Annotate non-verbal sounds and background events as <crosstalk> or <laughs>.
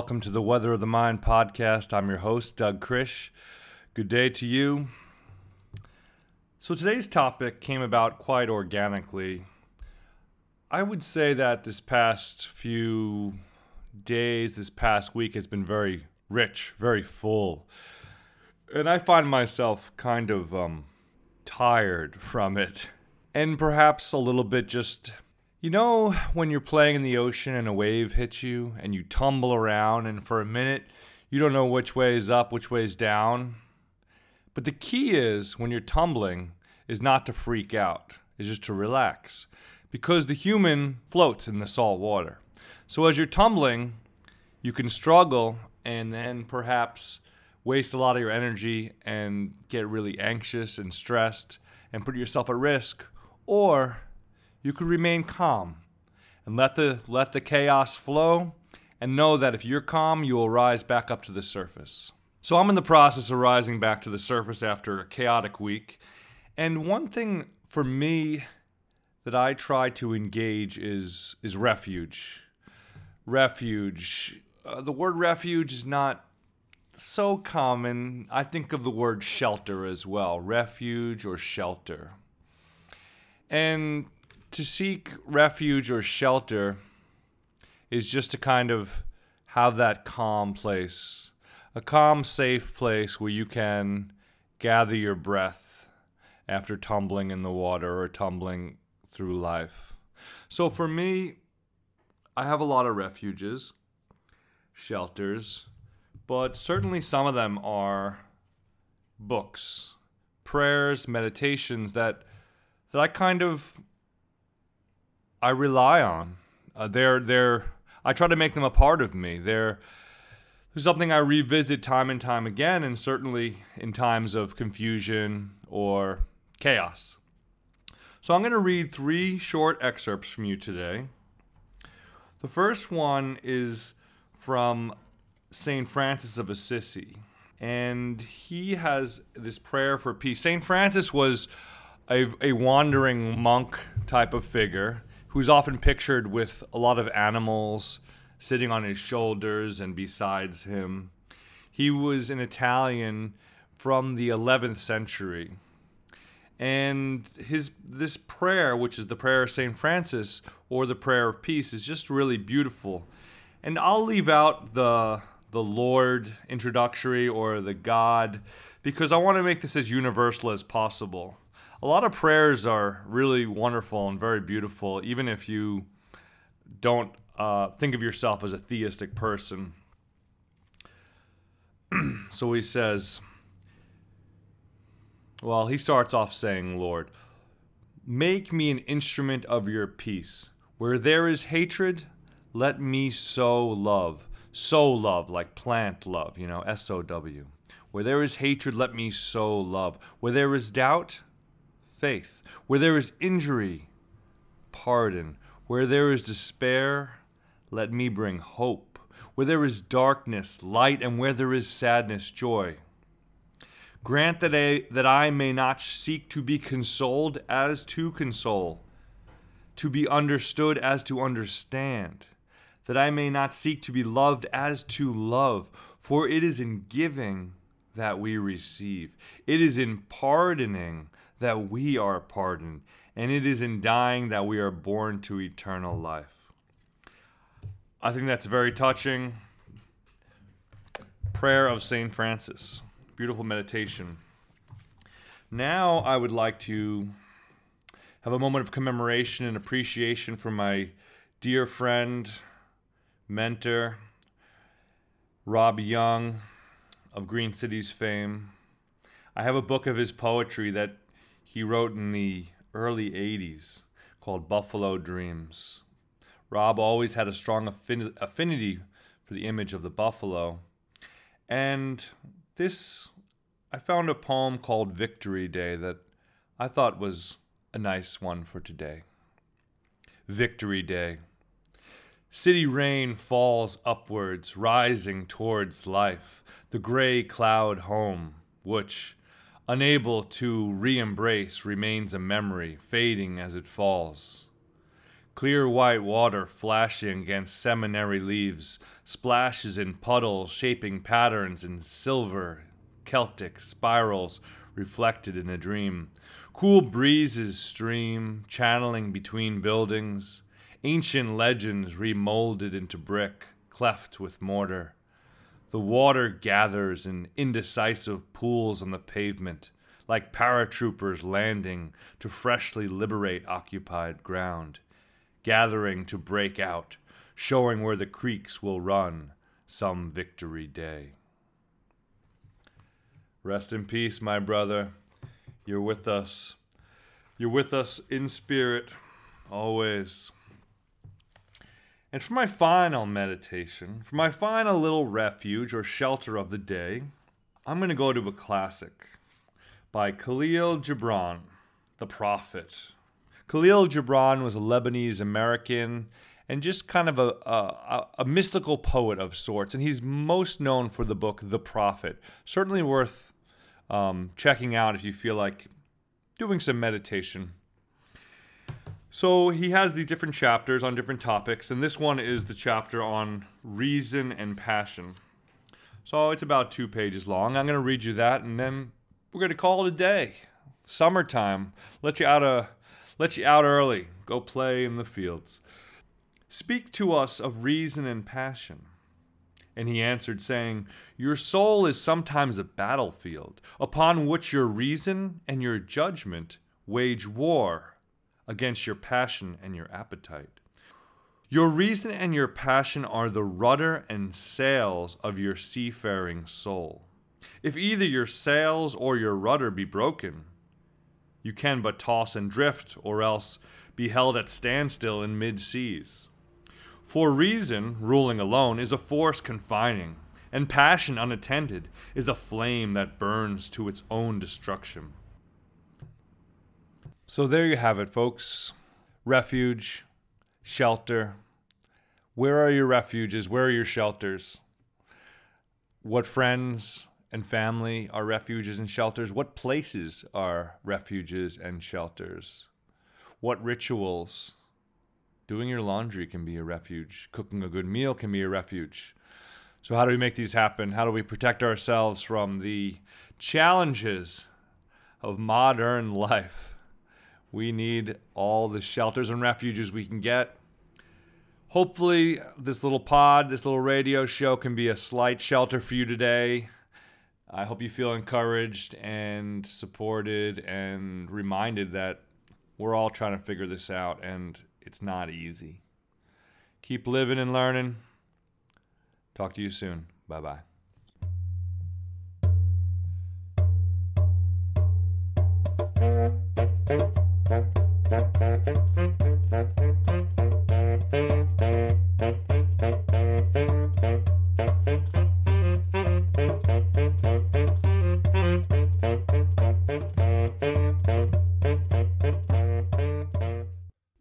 welcome to the Weather of the Mind podcast. I'm your host, Doug Krish. Good day to you. So, today's topic came about quite organically. I would say that this past few days, this past week has been very rich, very full. And I find myself kind of um, tired from it. And perhaps a little bit just you know, when you're playing in the ocean and a wave hits you and you tumble around, and for a minute you don't know which way is up, which way is down? But the key is when you're tumbling is not to freak out, is just to relax. Because the human floats in the salt water. So as you're tumbling, you can struggle and then perhaps waste a lot of your energy and get really anxious and stressed and put yourself at risk. Or you could remain calm and let the let the chaos flow and know that if you're calm, you will rise back up to the surface. So I'm in the process of rising back to the surface after a chaotic week. And one thing for me that I try to engage is is refuge. Refuge. Uh, the word refuge is not so common. I think of the word shelter as well. Refuge or shelter. And to seek refuge or shelter is just to kind of have that calm place, a calm, safe place where you can gather your breath after tumbling in the water or tumbling through life. So for me, I have a lot of refuges, shelters, but certainly some of them are books, prayers, meditations that that I kind of I rely on. Uh, they're they're I try to make them a part of me. They're there's something I revisit time and time again, and certainly in times of confusion or chaos. So I'm going to read three short excerpts from you today. The first one is from St. Francis of Assisi, and he has this prayer for peace. St. Francis was a, a wandering monk type of figure who's often pictured with a lot of animals sitting on his shoulders and besides him. He was an Italian from the 11th century. And his this prayer, which is the prayer of St. Francis or the prayer of peace, is just really beautiful. And I'll leave out the the Lord introductory or the God because I want to make this as universal as possible a lot of prayers are really wonderful and very beautiful, even if you don't uh, think of yourself as a theistic person. <clears throat> so he says, well, he starts off saying, Lord, make me an instrument of your peace. Where there is hatred, let me sow love. Sow love, like plant love, you know, S O W. Where there is hatred, let me sow love. Where there is doubt, faith. Where there is injury, pardon. Where there is despair, let me bring hope. Where there is darkness, light, and where there is sadness, joy. Grant that I, that I may not seek to be consoled as to console, to be understood as to understand, that I may not seek to be loved as to love, for it is in giving that we receive, it is in pardoning that we are pardoned, and it is in dying that we are born to eternal life. I think that's very touching. Prayer of St. Francis. Beautiful meditation. Now I would like to have a moment of commemoration and appreciation for my dear friend, mentor, Rob Young of Green Cities fame. I have a book of his poetry that he wrote in the early 80s called Buffalo Dreams. Rob always had a strong affinity for the image of the buffalo. And this, I found a poem called Victory Day that I thought was a nice one for today. Victory Day. City rain falls upwards, rising towards life, the gray cloud home, which, unable to re embrace, remains a memory, fading as it falls. Clear white water flashing against seminary leaves, splashes in puddles shaping patterns in silver, Celtic spirals reflected in a dream. Cool breezes stream, channeling between buildings, ancient legends remolded into brick, cleft with mortar. The water gathers in indecisive pools on the pavement, like paratroopers landing to freshly liberate occupied ground, gathering to break out, showing where the creeks will run some victory day. Rest in peace, my brother. You're with us. You're with us in spirit, always. And for my final meditation, for my final little refuge or shelter of the day, I'm going to go to a classic by Khalil Gibran, The Prophet. Khalil Gibran was a Lebanese American and just kind of a, a, a, mystical poet of sorts. And he's most known for the book The Prophet. Certainly worth um, checking out if you feel like doing some meditation so he has these different chapters on different topics, and this one is the chapter on reason and passion. So it's about two pages long. I'm going to read you that, and then we're going to call it a day. Summertime. Let you out a, let you out early. Go play in the fields. Speak to us of reason and passion. And he answered, saying, Your soul is sometimes a battlefield, upon which your reason and your judgment wage war against your passion and your appetite. Your reason and your passion are the rudder and sails of your seafaring soul. If either your sails or your rudder be broken, you can but toss and drift, or else be held at standstill in mid seas. For reason, ruling alone, is a force confining, and passion unattended is a flame that burns to its own destruction. So there you have it, folks. Refuge, shelter. Where are your refuges? Where are your shelters? What friends and family are refuges and shelters? What places are refuges and shelters? What rituals? Doing your laundry can be a refuge. Cooking a good meal can be a refuge. So, how do we make these happen? How do we protect ourselves from the challenges of modern <laughs> life? We need all the shelters and refuges we can get. Hopefully, this little pod, this little radio show can be a slight shelter for you today. I hope you feel encouraged and supported and reminded that we're all trying to figure this out and it's not easy. Keep living and learning. Talk to you soon. Bye bye. Thank you. Thank you.